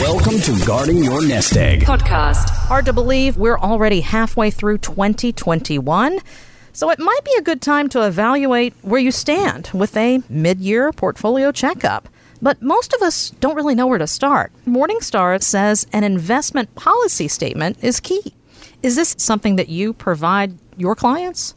Welcome to Guarding Your Nest Egg podcast. Hard to believe we're already halfway through 2021. So it might be a good time to evaluate where you stand with a mid year portfolio checkup. But most of us don't really know where to start. Morningstar says an investment policy statement is key. Is this something that you provide your clients?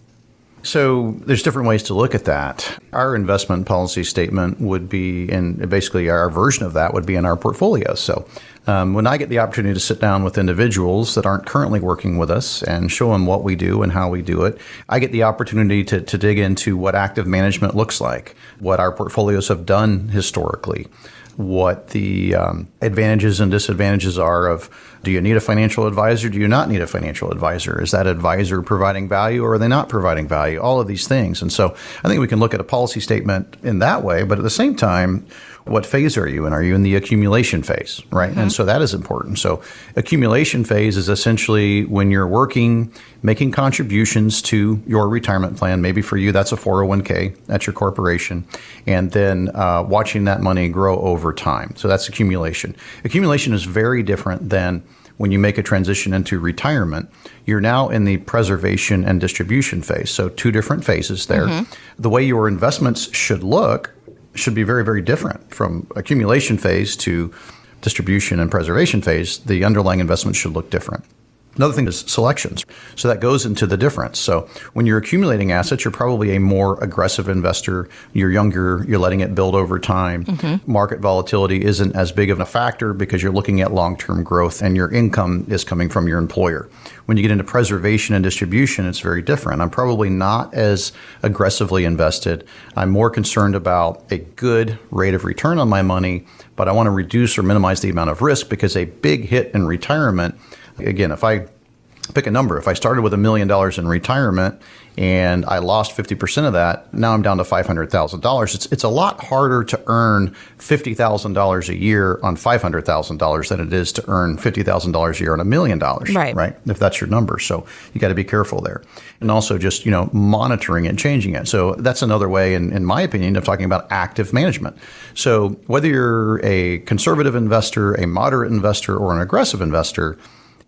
So there's different ways to look at that. Our investment policy statement would be, and basically our version of that would be in our portfolio. So um, when I get the opportunity to sit down with individuals that aren't currently working with us and show them what we do and how we do it, I get the opportunity to, to dig into what active management looks like, what our portfolios have done historically, what the um, advantages and disadvantages are of do you need a financial advisor? Do you not need a financial advisor? Is that advisor providing value or are they not providing value? All of these things. And so I think we can look at a policy statement in that way, but at the same time, what phase are you in? Are you in the accumulation phase, right? Mm-hmm. And so that is important. So accumulation phase is essentially when you're working, making contributions to your retirement plan. Maybe for you, that's a 401k, at your corporation, and then uh, watching that money grow over time. So that's accumulation. Accumulation is very different than when you make a transition into retirement, you're now in the preservation and distribution phase. So, two different phases there. Mm-hmm. The way your investments should look should be very, very different from accumulation phase to distribution and preservation phase. The underlying investments should look different. Another thing is selections. So that goes into the difference. So when you're accumulating assets, you're probably a more aggressive investor. You're younger, you're letting it build over time. Mm-hmm. Market volatility isn't as big of a factor because you're looking at long term growth and your income is coming from your employer. When you get into preservation and distribution, it's very different. I'm probably not as aggressively invested. I'm more concerned about a good rate of return on my money, but I want to reduce or minimize the amount of risk because a big hit in retirement again, if I pick a number, if I started with a million dollars in retirement and I lost 50% of that, now I'm down to $500,000. It's, it's a lot harder to earn $50,000 a year on $500,000 than it is to earn $50,000 a year on a million dollars, right? Right. If that's your number. So you got to be careful there. And also just, you know, monitoring and changing it. So that's another way, in, in my opinion, of talking about active management. So whether you're a conservative investor, a moderate investor, or an aggressive investor,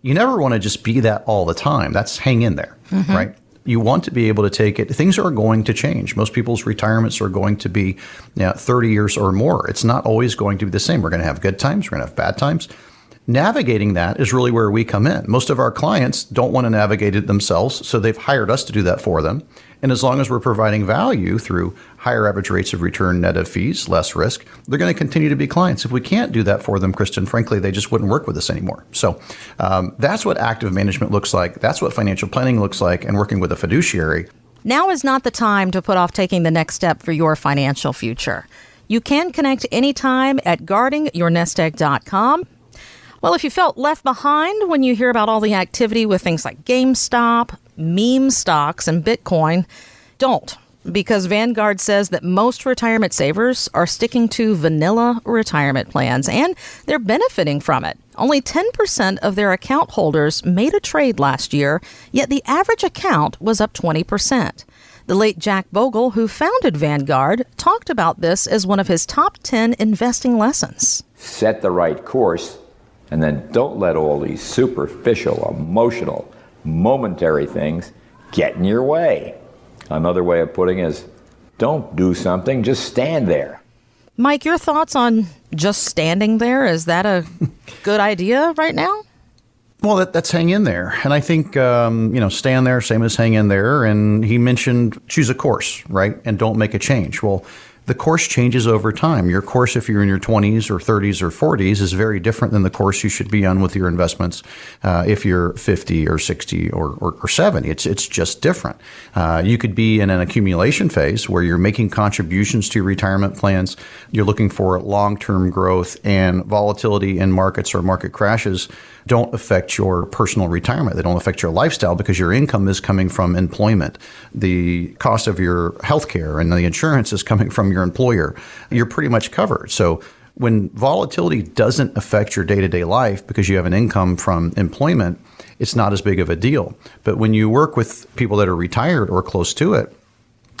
you never want to just be that all the time. That's hang in there, mm-hmm. right? You want to be able to take it. Things are going to change. Most people's retirements are going to be you know, 30 years or more. It's not always going to be the same. We're going to have good times, we're going to have bad times navigating that is really where we come in. Most of our clients don't want to navigate it themselves, so they've hired us to do that for them. And as long as we're providing value through higher average rates of return net of fees, less risk, they're going to continue to be clients. If we can't do that for them, Kristen, frankly, they just wouldn't work with us anymore. So um, that's what active management looks like. That's what financial planning looks like, and working with a fiduciary. Now is not the time to put off taking the next step for your financial future. You can connect anytime at guardingyournestegg.com. Well, if you felt left behind when you hear about all the activity with things like GameStop, meme stocks, and Bitcoin, don't. Because Vanguard says that most retirement savers are sticking to vanilla retirement plans and they're benefiting from it. Only 10% of their account holders made a trade last year, yet the average account was up 20%. The late Jack Bogle, who founded Vanguard, talked about this as one of his top 10 investing lessons. Set the right course and then don't let all these superficial, emotional, momentary things get in your way. Another way of putting it is don't do something, just stand there. Mike, your thoughts on just standing there? Is that a good idea right now? Well, that, that's hang in there. And I think, um, you know, stand there, same as hang in there. And he mentioned choose a course, right? And don't make a change. Well, the course changes over time. Your course, if you're in your 20s or 30s or 40s, is very different than the course you should be on with your investments uh, if you're 50 or 60 or, or, or 70. It's, it's just different. Uh, you could be in an accumulation phase where you're making contributions to your retirement plans. You're looking for long term growth and volatility in markets or market crashes don't affect your personal retirement. They don't affect your lifestyle because your income is coming from employment. The cost of your health care and the insurance is coming from your employer. You're pretty much covered. So when volatility doesn't affect your day to day life because you have an income from employment, it's not as big of a deal. But when you work with people that are retired or close to it,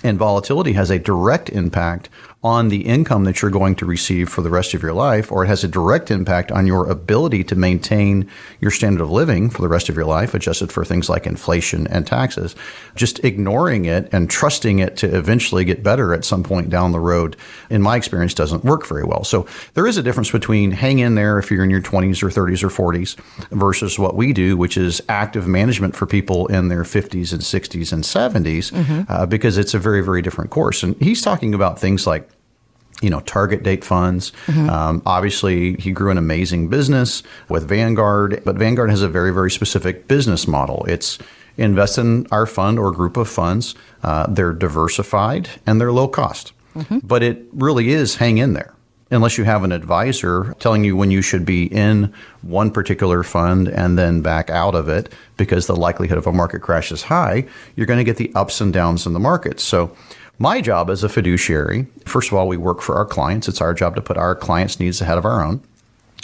and volatility has a direct impact on the income that you're going to receive for the rest of your life, or it has a direct impact on your ability to maintain your standard of living for the rest of your life, adjusted for things like inflation and taxes. Just ignoring it and trusting it to eventually get better at some point down the road, in my experience, doesn't work very well. So there is a difference between hang in there if you're in your 20s or 30s or 40s versus what we do, which is active management for people in their 50s and 60s and 70s, mm-hmm. uh, because it's a very, very different course. And he's talking about things like you know, target date funds. Mm-hmm. Um, obviously, he grew an amazing business with Vanguard, but Vanguard has a very, very specific business model. It's invest in our fund or group of funds. Uh, they're diversified and they're low cost. Mm-hmm. But it really is hang in there. Unless you have an advisor telling you when you should be in one particular fund and then back out of it because the likelihood of a market crash is high, you're going to get the ups and downs in the market. So, my job as a fiduciary, first of all, we work for our clients. It's our job to put our clients' needs ahead of our own.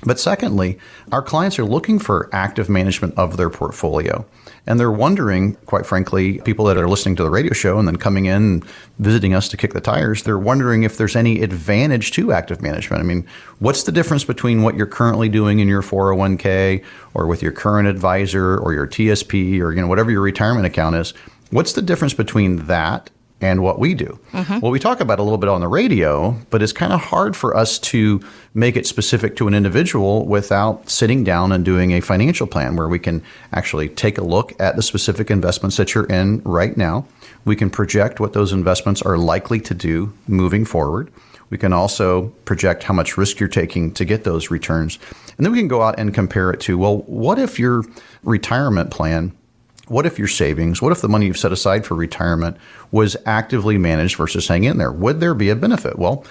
But secondly, our clients are looking for active management of their portfolio. And they're wondering, quite frankly, people that are listening to the radio show and then coming in visiting us to kick the tires, they're wondering if there's any advantage to active management. I mean, what's the difference between what you're currently doing in your 401k or with your current advisor or your TSP or you know whatever your retirement account is? What's the difference between that and what we do. Mm-hmm. Well, we talk about a little bit on the radio, but it's kind of hard for us to make it specific to an individual without sitting down and doing a financial plan where we can actually take a look at the specific investments that you're in right now. We can project what those investments are likely to do moving forward. We can also project how much risk you're taking to get those returns. And then we can go out and compare it to, well, what if your retirement plan what if your savings, what if the money you've set aside for retirement was actively managed versus hang in there? Would there be a benefit? Well,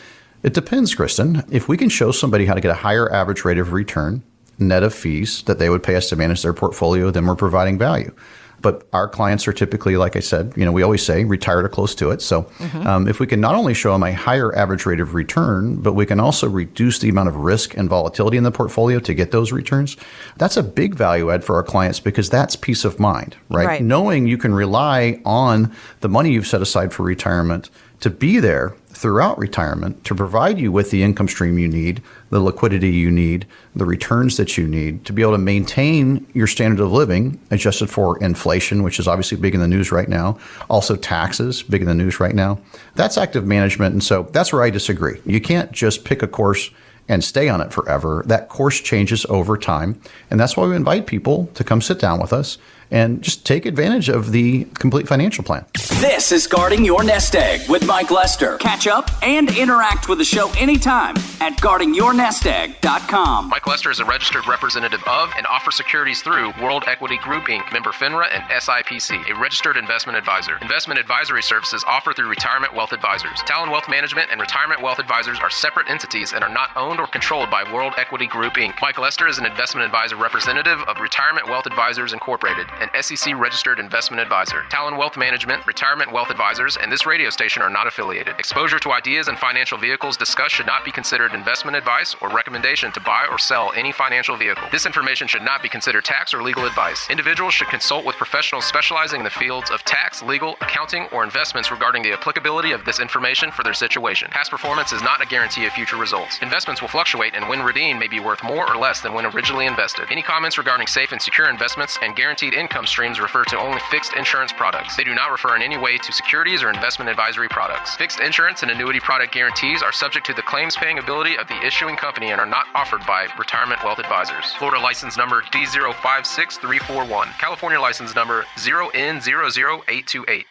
it depends, Kristen. If we can show somebody how to get a higher average rate of return, net of fees that they would pay us to manage their portfolio, then we're providing value. But our clients are typically, like I said, you know, we always say retired or close to it. So mm-hmm. um, if we can not only show them a higher average rate of return, but we can also reduce the amount of risk and volatility in the portfolio to get those returns, that's a big value add for our clients because that's peace of mind, right? right. Knowing you can rely on the money you've set aside for retirement to be there throughout retirement to provide you with the income stream you need, the liquidity you need, the returns that you need to be able to maintain your standard of living adjusted for inflation, which is obviously big in the news right now, also taxes, big in the news right now. That's active management. And so that's where I disagree. You can't just pick a course and stay on it forever. That course changes over time. And that's why we invite people to come sit down with us and just take advantage of the complete financial plan. This is Guarding Your Nest Egg with Mike Lester. Catch up and interact with the show anytime at guardingyournestegg.com. Mike Lester is a registered representative of and offers securities through World Equity Group Inc., member FINRA and SIPC, a registered investment advisor. Investment advisory services offered through Retirement Wealth Advisors. Talon Wealth Management and Retirement Wealth Advisors are separate entities and are not owned or controlled by World Equity Group Inc. Mike Lester is an investment advisor representative of Retirement Wealth Advisors Incorporated an SEC registered investment advisor. Talon Wealth Management, Retirement Wealth Advisors, and this radio station are not affiliated. Exposure to ideas and financial vehicles discussed should not be considered investment advice or recommendation to buy or sell any financial vehicle. This information should not be considered tax or legal advice. Individuals should consult with professionals specializing in the fields of tax, legal, accounting, or investments regarding the applicability of this information for their situation. Past performance is not a guarantee of future results. Investments will fluctuate and when redeemed may be worth more or less than when originally invested. Any comments regarding safe and secure investments and guaranteed income income streams refer to only fixed insurance products. They do not refer in any way to securities or investment advisory products. Fixed insurance and annuity product guarantees are subject to the claims paying ability of the issuing company and are not offered by Retirement Wealth Advisors. Florida license number D056341. California license number 0N00828.